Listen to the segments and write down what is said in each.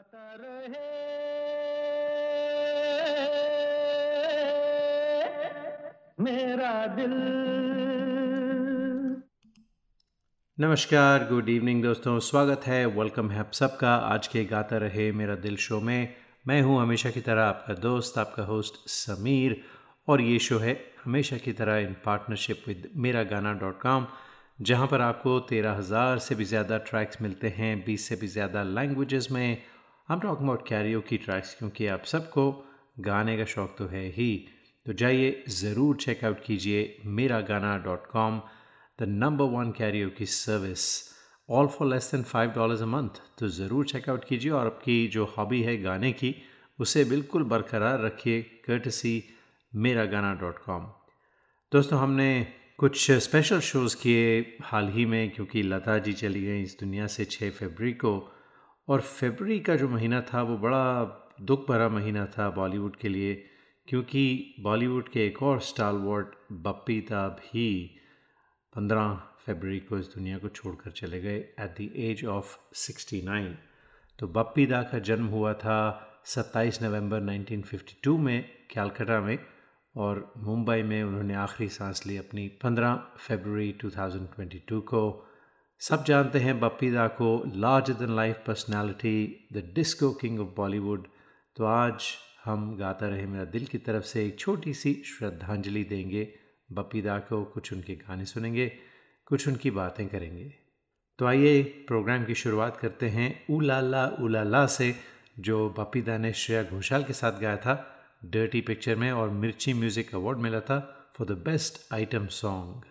गाता रहे। मेरा दिल। नमस्कार गुड इवनिंग दोस्तों, स्वागत है वेलकम है आप सबका। आज के गाता रहे मेरा दिल शो में। मैं हूँ हमेशा की तरह आपका दोस्त, आपका होस्ट समीर। और ये शो है हमेशा की तरह इन पार्टनरशिप विद मेरा गाना डॉट कॉम जहाँ पर आपको तेरह हज़ार से भी ज़्यादा ट्रैक्स मिलते हैं, बीस से भी ज़्यादा लैंग्वेजेस में। हम टॉक अबाउट कैरियो की ट्रैक्स क्योंकि आप सबको गाने का शौक़ तो है ही। तो जाइए, ज़रूर चेकआउट कीजिए मेरा गाना dot com the number one karaoke की service all for less than five dollars a month तो ज़रूर चेकआउट कीजिए और आपकी जो हॉबी है गाने की, उसे बिल्कुल बरकरार रखिए कर्टसी मेरा गाना डॉट कॉम दोस्तों, हमने कुछ स्पेशल शोज़ किए हाल ही में, क्योंकि लता जी चली गई इस दुनिया से छः फरवरी को। और फरवरी का जो महीना था, वो बड़ा दुख भरा महीना था बॉलीवुड के लिए, क्योंकि बॉलीवुड के एक और स्टार वर्ड बप्पी भी पंद्रह फरवरी को इस दुनिया को छोड़कर चले गए at the age of sixty nine तो बप्पी दा का जन्म हुआ था 27 नवंबर 1952 में कैलकाटा में और मुंबई में उन्होंने आखिरी सांस ली अपनी 15 फरवरी 2022 को। सब जानते हैं बप्पी दा को larger than life personality the disco king of Bollywood तो आज हम गाता रहे मेरा दिल की तरफ़ से एक छोटी सी श्रद्धांजलि देंगे बप्पी दा को। कुछ उनके गाने सुनेंगे, कुछ उनकी बातें करेंगे। तो आइए प्रोग्राम की शुरुआत करते हैं उलाला उलाला से, जो बप्पी दा ने श्रेया घोषाल के साथ गाया था। डर्टी पिक्चर में और मिर्ची म्यूज़िक अवार्ड मिला था for the best item song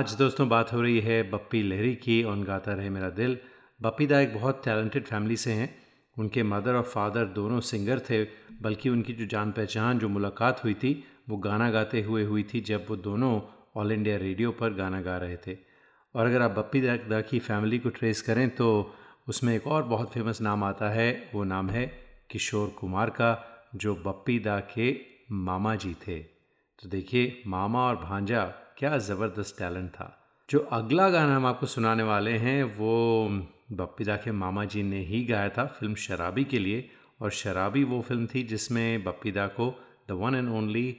आज दोस्तों बात हो रही है बप्पी लहरी की और गाता रहे मेरा दिल। बप्पी दा एक बहुत टैलेंटेड फैमिली से हैं। उनके मदर और फादर दोनों सिंगर थे बल्कि उनकी जो जान पहचान जो मुलाकात हुई थी वो गाना गाते हुए हुई थी जब वो दोनों ऑल इंडिया रेडियो पर गाना गा रहे थे। और अगर आप बप्पी दा, की फैमिली को ट्रेस करें तो उसमें एक और बहुत फ़ेमस नाम आता है। वो नाम है किशोर कुमार का जो बप्पी दा के मामा जी थे। तो देखिए मामा और भांजा क्या ज़बरदस्त टैलेंट था। जो अगला गाना हम आपको सुनाने वाले हैं, वो बप्पीदा के मामा जी ने ही गाया था, फ़िल्म शराबी के लिए। और शराबी वो फ़िल्म थी जिसमें बप्पीदा को the one and only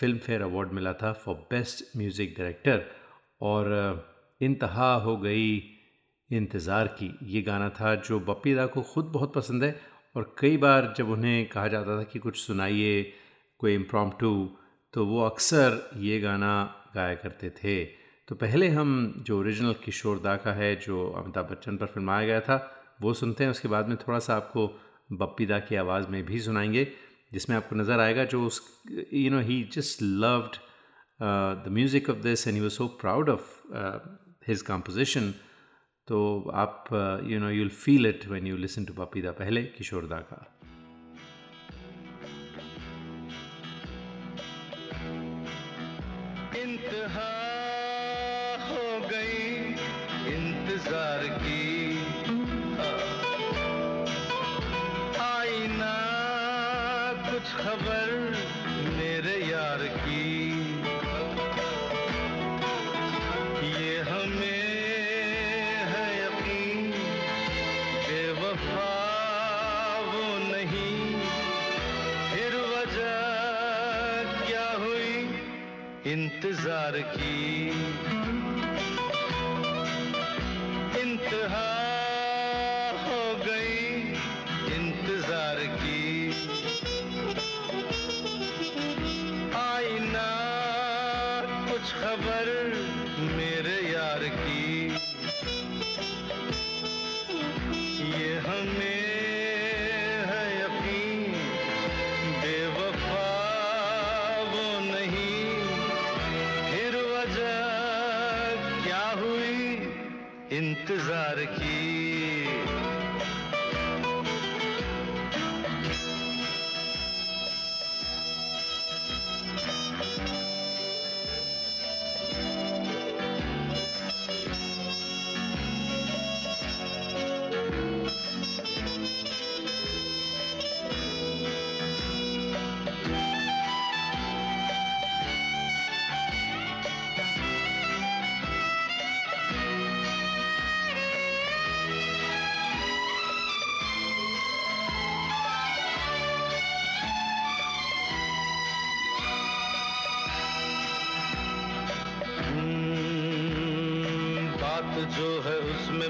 Filmfare award मिला था फॉर बेस्ट म्यूज़िक डायरेक्टर। और इंतहा हो गई इंतज़ार की। ये गाना था जो बप्पीदा को ख़ुद बहुत पसंद है। और कई बार जब उन्हें कहा जाता था कि कुछ सुनाइए, कोई इम्प्रॉम तो वो अक्सर ये गाना गाया करते थे। तो पहले हम जो ओरिजिनल किशोर दा का है, जो अमिताभ बच्चन पर फिल्माया गया था, वो सुनते हैं। उसके बाद में थोड़ा सा आपको बप्पी दा की आवाज़ में भी सुनाएँगे, जिसमें आपको नज़र आएगा जो उस you know he just loved the music of this and he was so proud of his composition तो आप you know you'll feel it when you listen to Bappi da, पहले किशोर दा का। इंतज़ार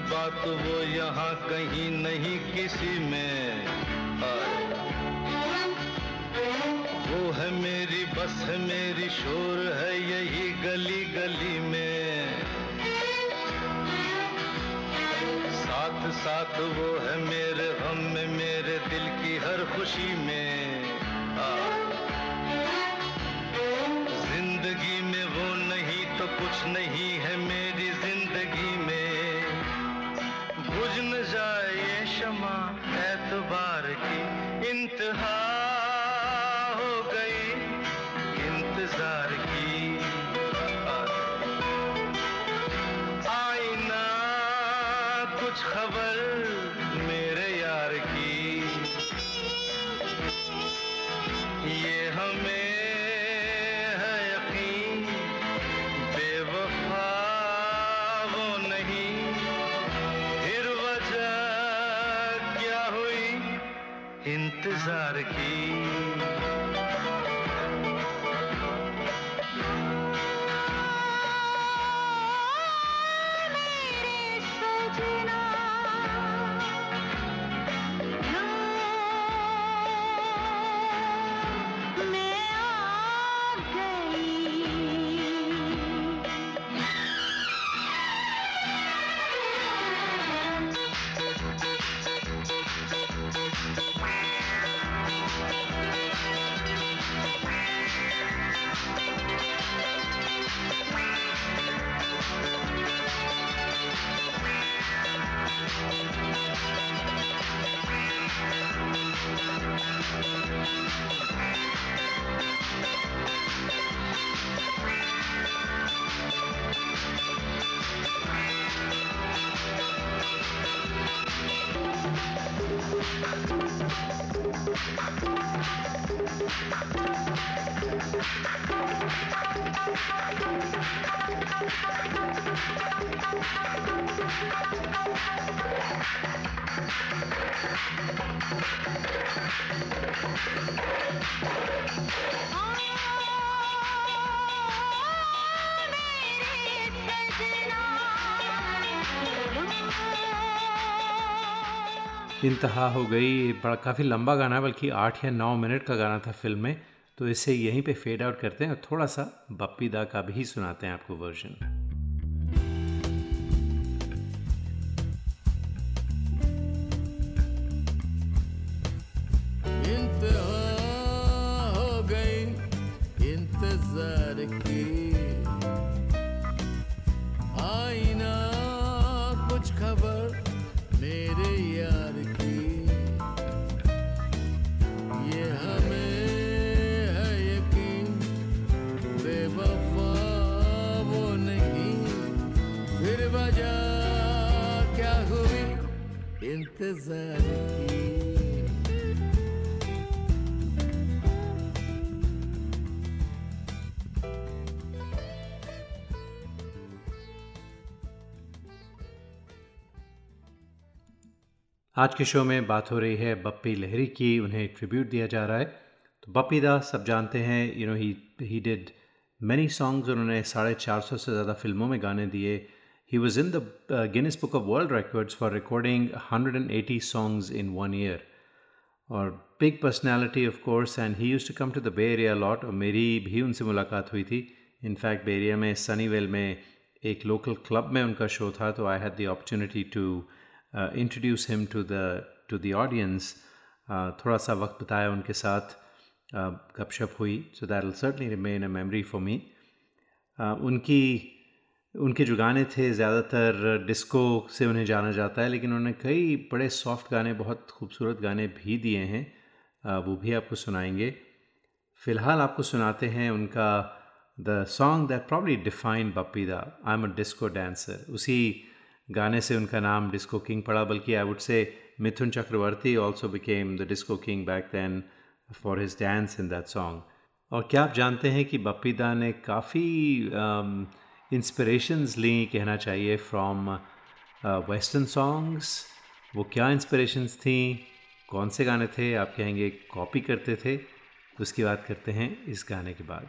बात वो यहाँ कहीं नहीं किसी में। वो है मेरी, बस है मेरी, शोर है यही गली गली में। साथ साथ वो है मेरे गम में, मेरे दिल की हर खुशी में। ज़िंदगी में वो नहीं तो कुछ नहीं है मेरी बुझ न जाए क्षमा एतबार की इंतहा हो गई इंतज़ार की। इंतहा हो गई, बड़ा काफ़ी लंबा गाना है, बल्कि आठ या नौ मिनट का गाना था फ़िल्म में तो इसे यहीं पे फेड आउट करते हैं और थोड़ा सा बप्पी दा का भी सुनाते हैं आपको वर्जन आज के शो में बात हो रही है बप्पी लहरी की, उन्हें ट्रिब्यूट दिया जा रहा है। तो बप्पी दास सब जानते हैं you know he he did many songs उन्होंने साढ़े चार सौ से ज़्यादा फ़िल्मों में गाने दिए। He was in the Guinness book of world records for recording hundred and eighty songs in one year और big personality of course and he use to come to the bay area lot और मेरी भी उनसे मुलाकात हुई थी in fact bay area में Sunnyvale में एक लोकल क्लब में उनका शो था तो I had the opportunity to uh, introduce him to the to the audience. Uh, थोड़ा सा वक्त बताया उनके साथ uh, गपशप हुई so that will certainly remain a memory for me उनकी उनके जो गाने थे ज़्यादातर डिस्को से उन्हें जाना जाता है, लेकिन उन्होंने कई बड़े सॉफ्ट गाने, बहुत खूबसूरत गाने भी दिए हैं। वो भी आपको सुनाएँगे। फ़िलहाल आपको सुनाते हैं उनका the song that probably define Bappida I am a disco dancer उसी गाने से उनका नाम डिस्को किंग पड़ा, बल्कि I would say Mithun Chakraborty also became the disco king back then for his dance in that song और क्या आप जानते हैं कि बप्पी दा ने काफ़ी इंस्पिरेशंस ली कहना चाहिए फ्रॉम वेस्टर्न सॉन्ग्स वो क्या इंस्पिरेशंस थी? कौन से गाने थे? आप कहेंगे कॉपी करते थे। उसकी बात करते हैं इस गाने के बाद।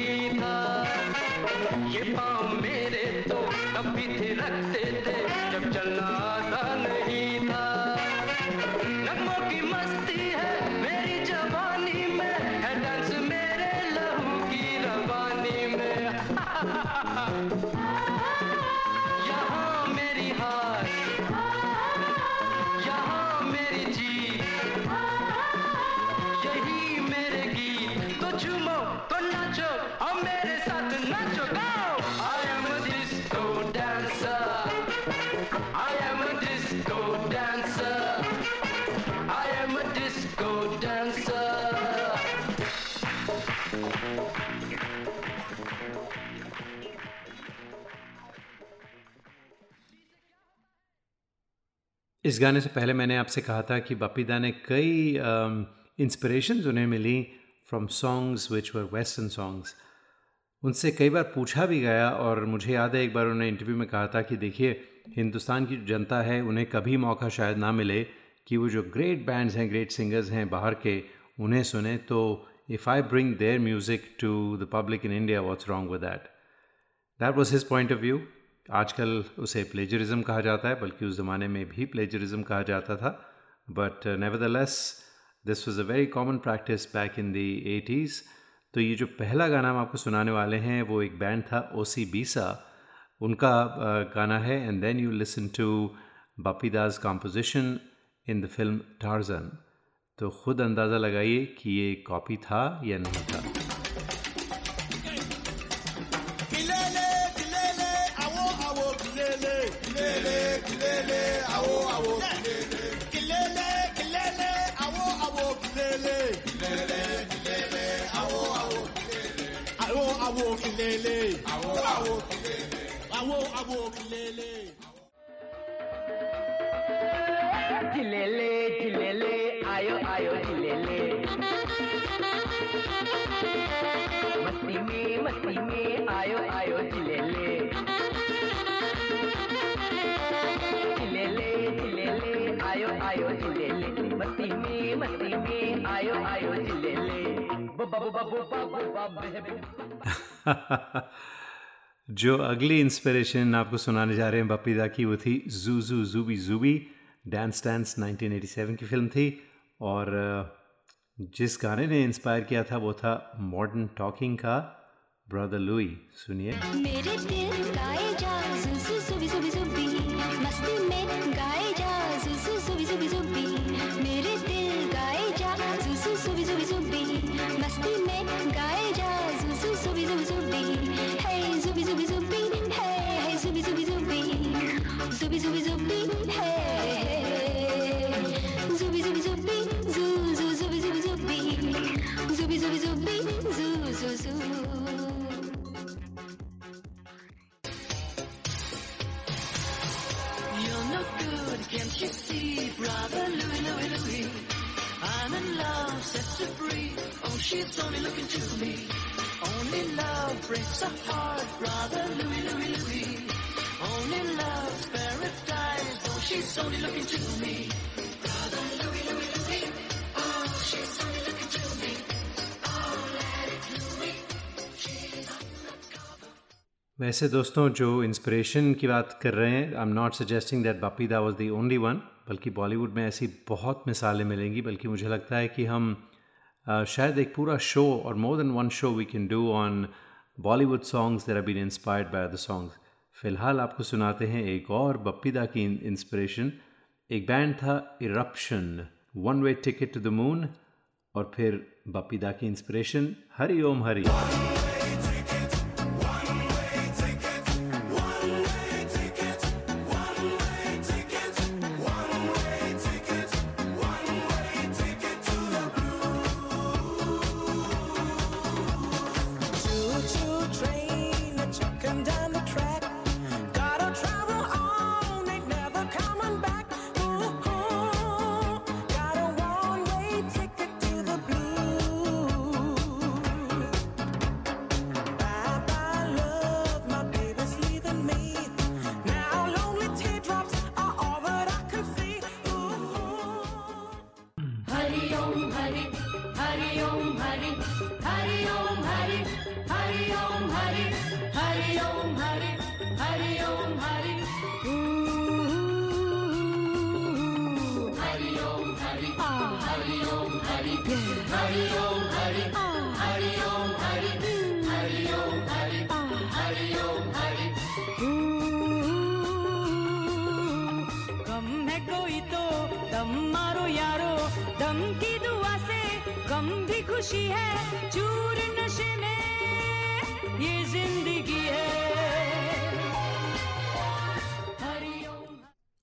इस गाने से पहले मैंने आपसे कहा था कि बपीदा ने कई इंस्पिरेशन उन्हें मिली from songs which were western songs उनसे कई बार पूछा भी गया और मुझे याद है एक बार उन्होंने इंटरव्यू में कहा था कि देखिए, हिंदुस्तान की जनता है, उन्हें कभी मौका शायद ना मिले कि वो जो ग्रेट बैंड्स हैं ग्रेट सिंगर्स हैं बाहर के, उन्हें सुने। तो if I bring their music to the public in India what's wrong with that that was his point of view आजकल उसे प्लेजरिज्म कहा जाता है, बल्कि उस ज़माने में भी प्लेजरिज्म कहा जाता था। But nevertheless this was a very common practice back in the eighties तो ये जो पहला गाना हम आपको सुनाने वाले हैं, वो एक बैंड था ओ सी बीसा उनका गाना है and then you listen to Bappida's composition in the film Tarzan तो ख़ुद अंदाज़ा लगाइए कि ये कॉपी था या नहीं था। awo awo kilele awo awo kilele. Jilele jilele ayo ayo jilele. मस्ती में मस्ती में आयो आयो जिलेले जिलेले जिलेले आयो आयो जिलेले मस्ती में मस्ती में आयो आयो जिलेले बबू बबू बबू बबू जो अगली इंस्पिरेशन आपको सुनाने जा रहे हैं बपीदा की, वो थी जूजू जूबी जूबी डांस डांस 1987 की फ़िल्म थी। और जिस गाने ने इंस्पायर किया था, वो था मॉडर्न टॉकिंग का ब्रदर लुई सुनिए। मेरे दिल गाए she's only looking to me. Only love breaks a heart, brother Louis, Louis, Louis. Only love's paradise, oh, she's only looking to me. Oh. Oh, वैसे दोस्तों जो इंस्पिरेशन की बात कर रहे हैं I am not suggesting that Bappida was the only one बल्कि बॉलीवुड में ऐसी बहुत मिसालें मिलेंगी बल्कि मुझे लगता है कि हम शायद एक पूरा शो और more than one show we can do on Bollywood songs there are been inspired by the songs फ़िलहाल आपको सुनाते हैं एक और बप्पीदा की इंस्पिरेशन एक बैंड था Eruption one way ticket to the moon और फिर बप्पीदा की इंस्पिरेशन हरि ओम हरि।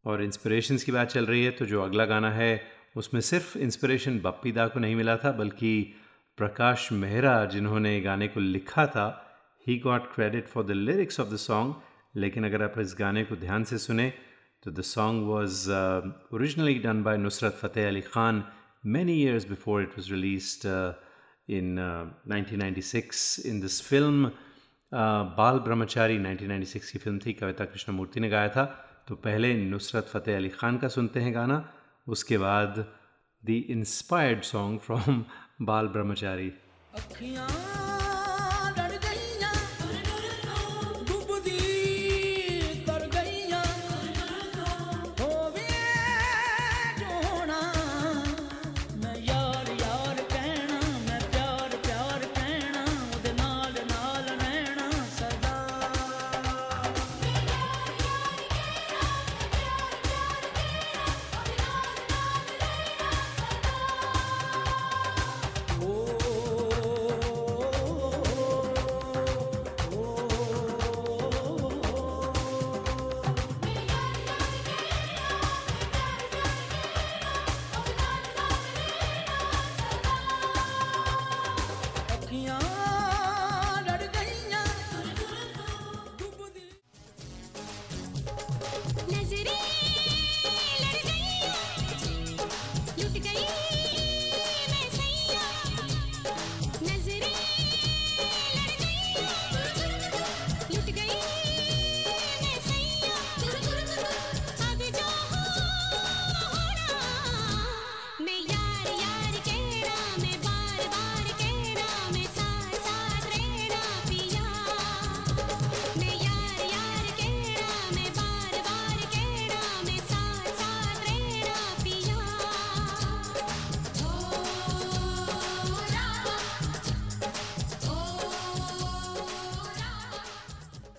और इंस्पिरेशंस की बात चल रही है तो जो अगला गाना है उसमें सिर्फ़ इंस्पिरेशन बप्पी दा को नहीं मिला था बल्कि प्रकाश मेहरा जिन्होंने गाने को लिखा था he got credit for the lyrics of the song लेकिन अगर आप इस गाने को ध्यान से सुने तो the song was originally done by Nusrat Fateh Ali Khan many years before it was released in uh, 1996 in this film uh, बाल ब्रह्मचारी 1996 की फ़िल्म थी कविता कृष्णमूर्ति ने गाया था। तो पहले नुसरत फ़तेह अली ख़ान का सुनते हैं गाना, उसके बाद दी इंस्पायर्ड सॉन्ग फ्रॉम बाल ब्रह्मचारी। अखियाँ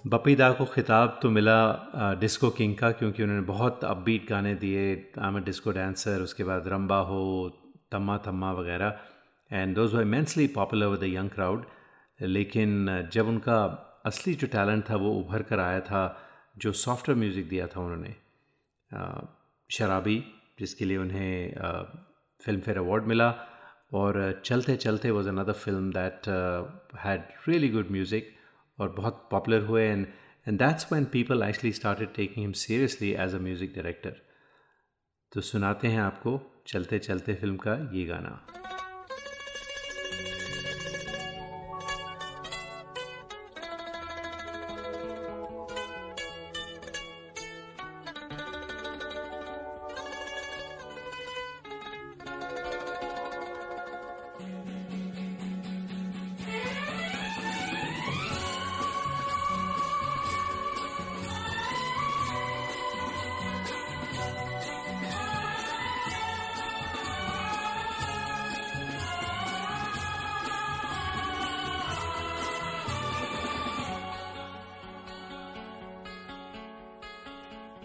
बप्पी दा को खिताब तो मिला डिस्को किंग का, क्योंकि उन्होंने बहुत अपबीट गाने दिए। आई एम डिस्को डांसर उसके बाद रंबा हो, तम्मा तम्मा वगैरह। And those were immensely popular with the young crowd लेकिन जब उनका असली जो टैलेंट था, वो उभर कर आया था, जो सॉफ्टवेयर म्यूज़िक दिया था उन्होंने शराबी, जिसके लिए उन्हें फ़िल्म फेयर अवार्ड मिला। और चलते चलते was another film that had really good music और बहुत पॉपुलर हुए and and that's when people actually started taking him seriously as a music director तो सुनाते हैं आपको चलते चलते फ़िल्म का ये गाना।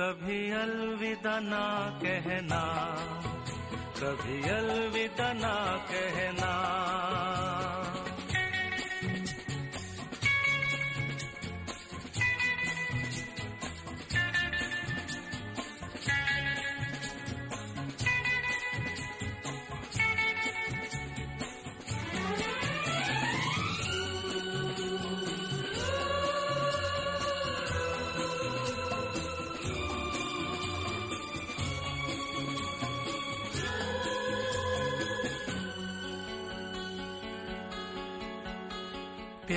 कभी अलविदा ना कहना कभी अलविदा ना कहना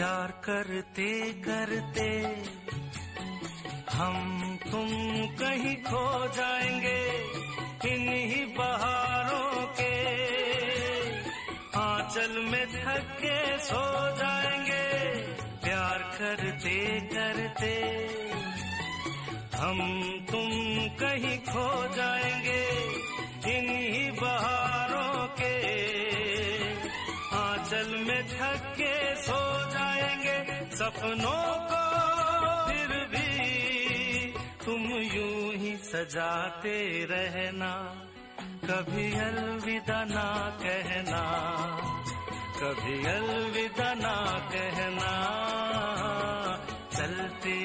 प्यार करते करते हम तुम कहीं खो जाएँगे सपनों को फिर भी तुम यूँ ही सजाते रहना। कभी अलविदा ना कहना, कभी अलविदा ना कहना। चलते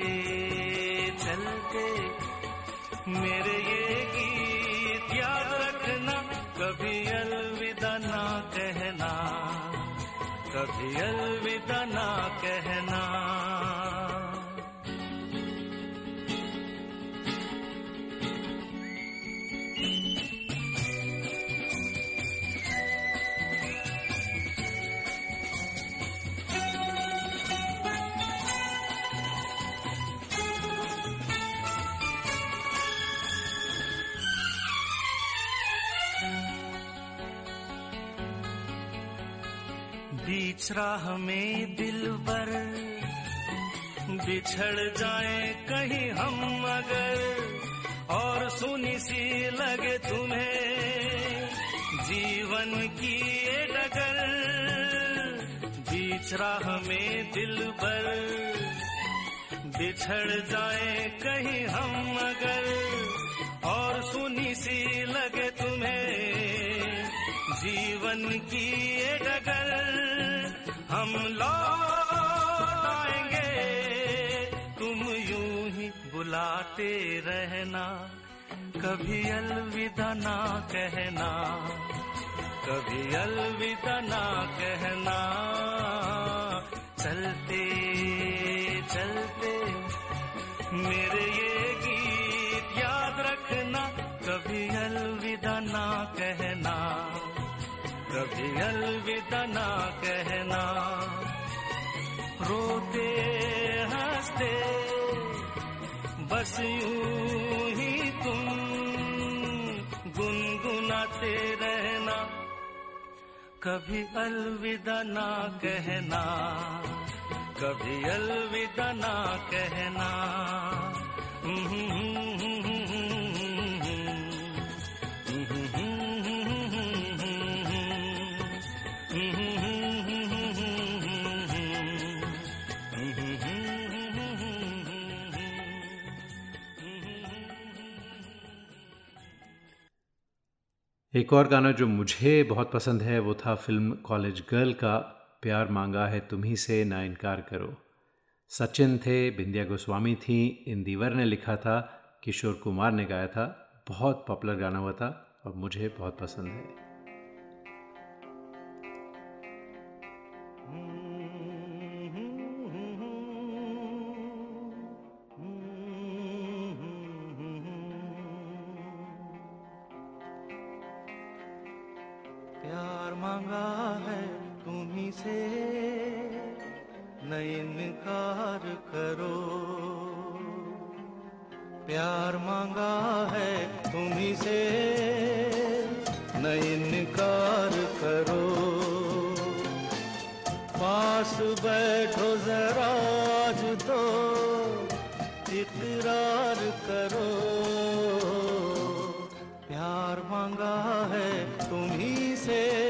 चलते मेरे ये गीत याद रखना, कभी कभी अलविदा ना कहना राह में दिल बर बिछड़ जाए कहीं हम अगर, और सुनी सी लगे तुम्हें जीवन की ये डगर। बीच राह में दिल बर बिछड़ जाए कहीं हम अगर, और सुनी सी लगे तुम्हें जीवन की ये डगर। हम लौट आएँगे तुम यूँ ही बुलाते रहना। कभी अलविदा ना कहना। कभी अलविदा ना कहना। चलते चलते। मेरे ये गीत याद रखना। कभी अलविदा ना कहना। कभी अलविदा ना कहना। रोते, हँसते, बस यूँ ही तुम गुनगुनाते रहना। कभी अलविदा ना कहना, कभी अलविदा ना कहना। एक और गाना जो मुझे बहुत पसंद है, वो था फ़िल्म कॉलेज गर्ल का, प्यार मांगा है तुम्ही से, ना इनकार करो। सचिन थे, बिंदिया गोस्वामी थी, इंदिवर ने लिखा था, किशोर कुमार ने गाया था, बहुत पॉपुलर गाना हुआ था और मुझे बहुत पसंद है। मांगा है तुम्ही से न इनकार करो। प्यार मांगा है तुम्ही से न इनकार करो। पास बैठो जरा आज तो इकरार करो। प्यार मांगा है तुम्ही से।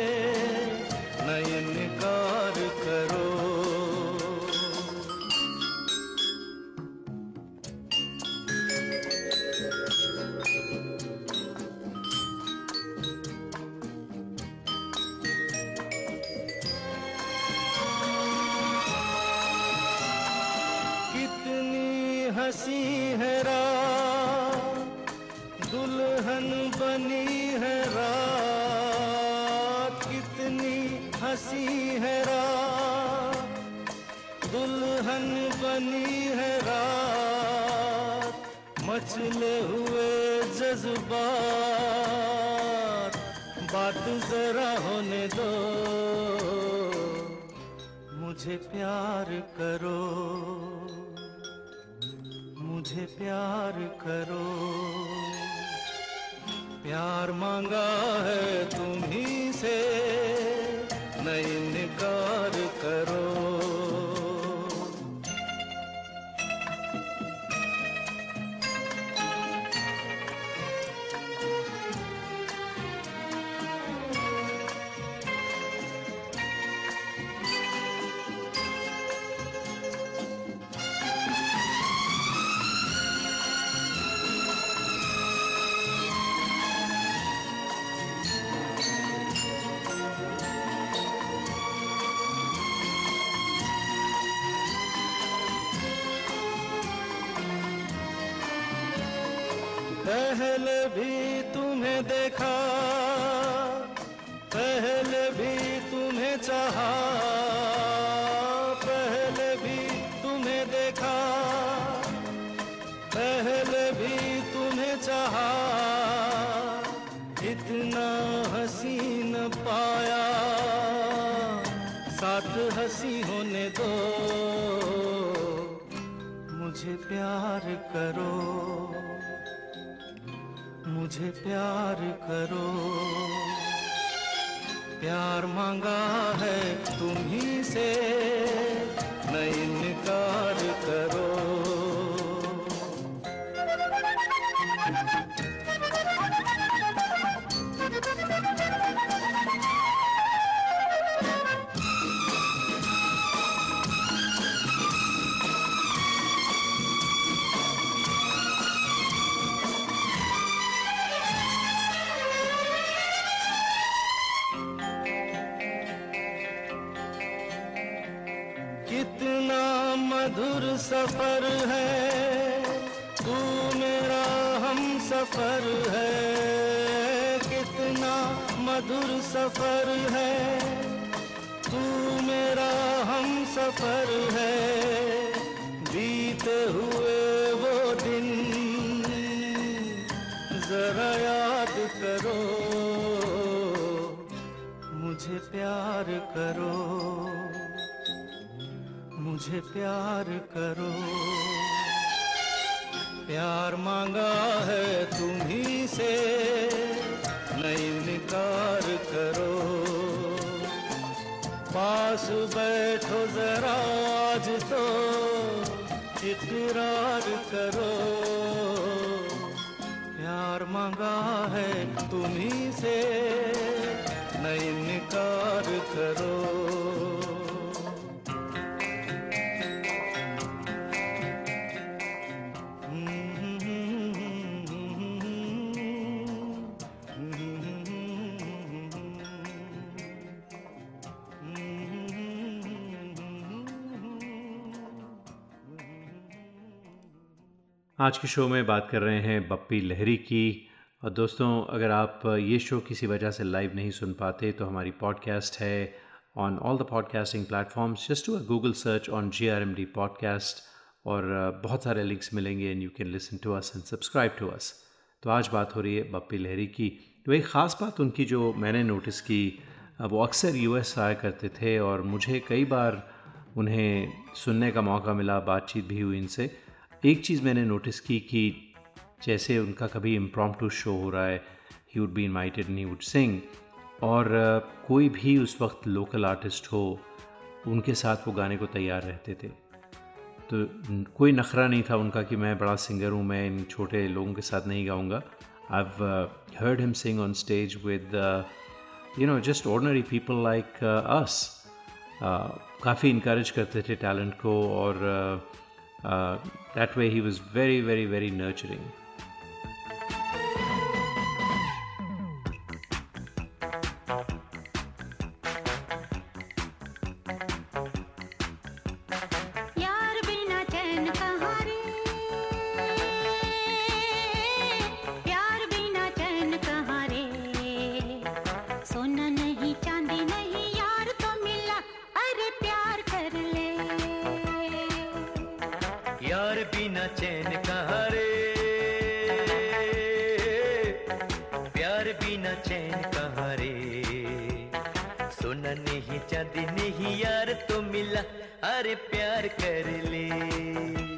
बात जरा होने दो। मुझे प्यार करो। मुझे प्यार करो। प्यार मांगा है तुम्ही से। कितना मधुर सफ़र है, तू मेरा हम सफ़र है। कितना मधुर सफ़र है, तू मेरा हम सफ़र है। बीते हुए वो दिन जरा याद करो, मुझे प्यार करो। मुझे प्यार करो। प्यार मांगा है तुम्ही से, नहीं इनकार करो। पास बैठो जरा आज तो इकरार करो। प्यार मांगा है तुम्ही से, नहीं इनकार करो। आज के शो में बात कर रहे हैं बप्पी लहरी की। और दोस्तों, अगर आप ये शो किसी वजह से लाइव नहीं सुन पाते तो हमारी पॉडकास्ट है on all the podcasting platforms just to a Google search on G R M D podcast और बहुत सारे लिंक्स मिलेंगे and you can listen to us and subscribe to us तो आज बात हो रही है बप्पी लहरी की। तो एक ख़ास बात उनकी जो मैंने नोटिस की वो अक्सर यूएस आया करते थे और मुझे कई बार उन्हें सुनने का मौका मिला, बातचीत भी हुई इनसे। एक चीज़ मैंने नोटिस की कि जैसे उनका कभी इम्प्रॉम्प्टू शो हो रहा है he would be invited he would sing और uh, कोई भी उस वक्त लोकल आर्टिस्ट हो उनके साथ वो गाने को तैयार रहते थे। तो कोई नखरा नहीं था उनका कि मैं बड़ा सिंगर हूँ मैं इन छोटे लोगों के साथ नहीं गाऊँगा। I heard him sing on stage with you know just ordinary people like us काफ़ी इनक्रेज करते थे टैलेंट को और that Uh, that way, he was very, very, very nurturing. प्यार बिना चैन कहाँ रे सुन नहीं, चांदी नहीं, यार तो मिला, अरे प्यार कर ले।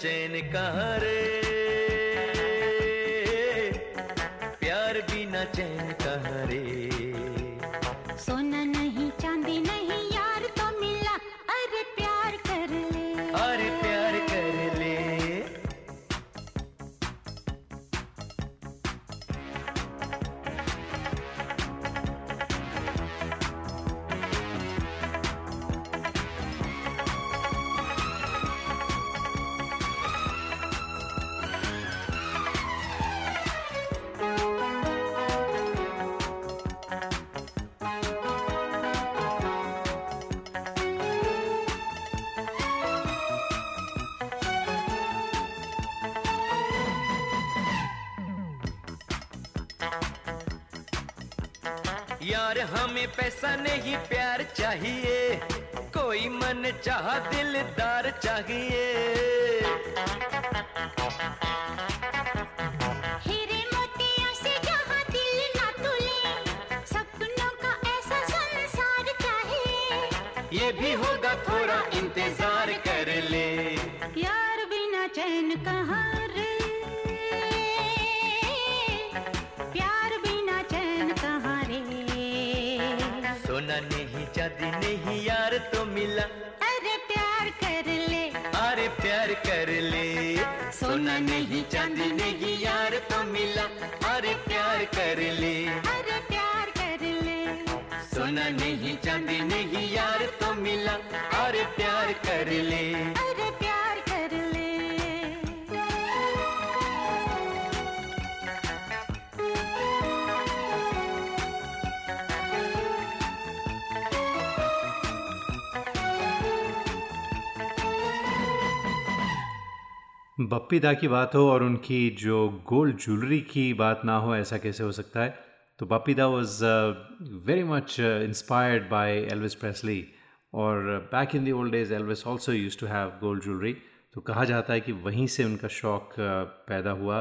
चैन कहाँ रे यार हमें पैसा नहीं प्यार चाहिए। कोई मन चाह दिलदार चाहिए। हीरे से जहाँ दिल ना तुले सपनों का ऐसा चाहिए ये भी होगा थोड़ा इंतज़ार कर ले। यार बिना चैन कहाँ कर ले अरे प्यार कर ले। बप्पी दा की बात हो और उनकी जो गोल्ड ज्वेलरी की बात ना हो ऐसा कैसे हो सकता है? तो Bappi da was very much inspired by Elvis Presley और back in the old days Elvis also use to have gold jewellery तो कहा जाता है कि वहीं से उनका शौक पैदा हुआ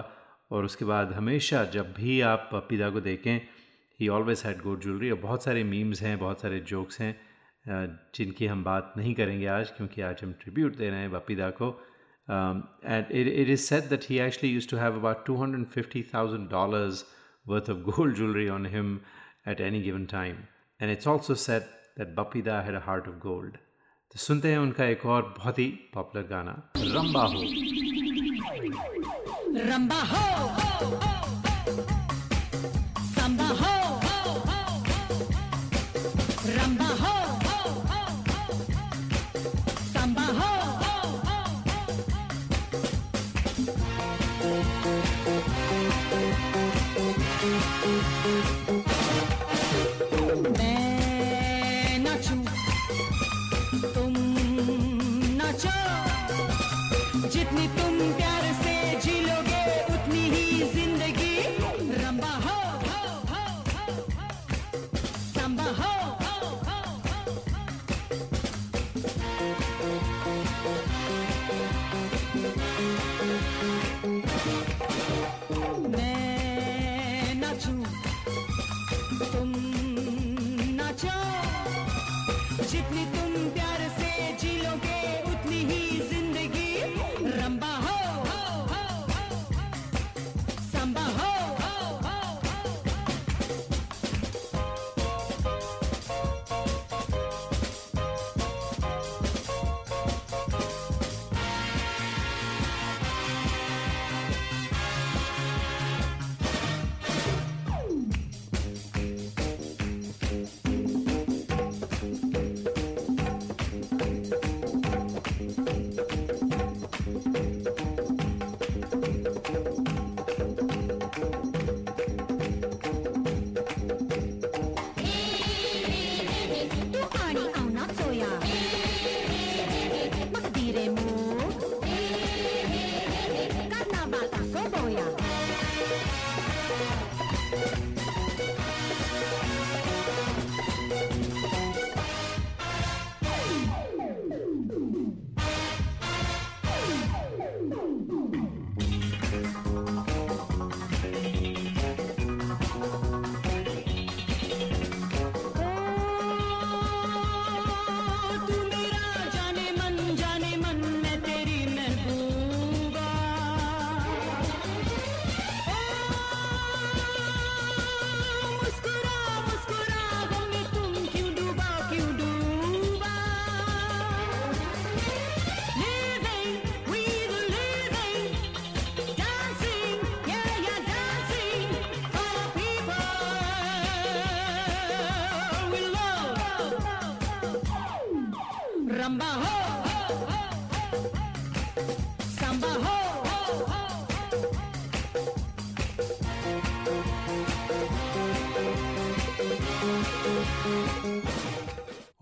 और उसके बाद हमेशा जब भी आप दा को देखें he always had gold jewellery और बहुत सारे मीम्स हैं बहुत सारे जोक्स हैं जिनकी हम बात नहीं करेंगे आज क्योंकि आज हम ट्रिब्यूट दे रहे हैं बप्पी दा को। Um, and it, it is said that he actually used to have about $250,000 worth of gold jewellery on him at any given time and it's also said that Bappida had a heart of gold तो सुनते हैं उनका एक और बहुत ही popular गाना, रंबा हो। रंबा हो संबा जितनी तुम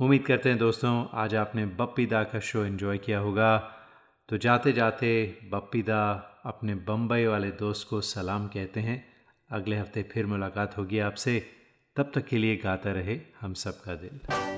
उम्मीद करते हैं दोस्तों, आज आपने बप्पी दा का शो इन्जॉय किया होगा। तो जाते जाते बप्पी दा अपने बम्बई वाले दोस्त को सलाम कहते हैं। अगले हफ़्ते फिर मुलाकात होगी आपसे। तब तक के लिए गाता रहे हम सबका दिल।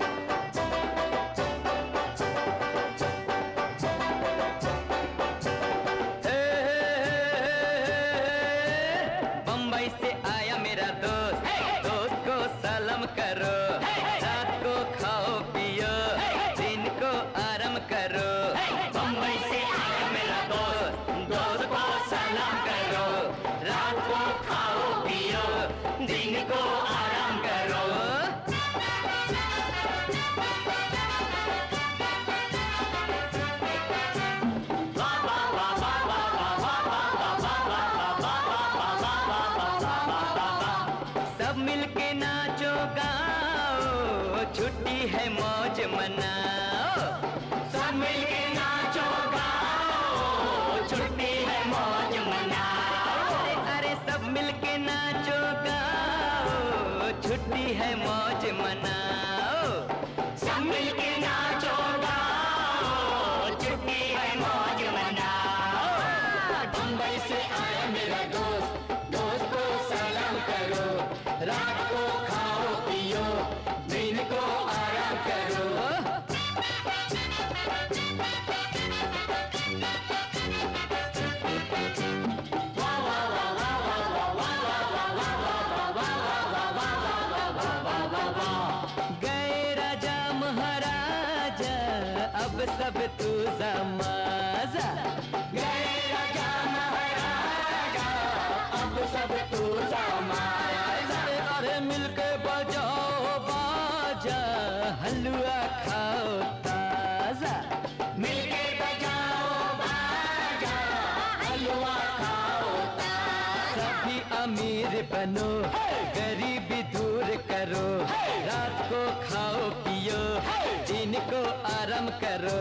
छुट्टी है मौज मनाओ। सब मिलके नाचो गाओ। छुट्टी है मौज मनाओ। बम्बई से आया मेरा दोस्त दोस्त को सलाम करो। रात को खाओ पियो दिन को आराम करो। सब तू जमाजा। गए राजा अब सब तू जमाजा। अरे मिलके बजाओ बाजा हलवा खाओ ताज़ा। मिलके बजाओ बाजा हलवा खाओ ताज़ा। सभी अमीर बनो, गरीबी दूर करो। रात को खाओ आराम करो।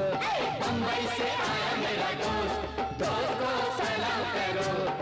मुंबई से आया मेरा दोस्त दोस्त को सलाम करो।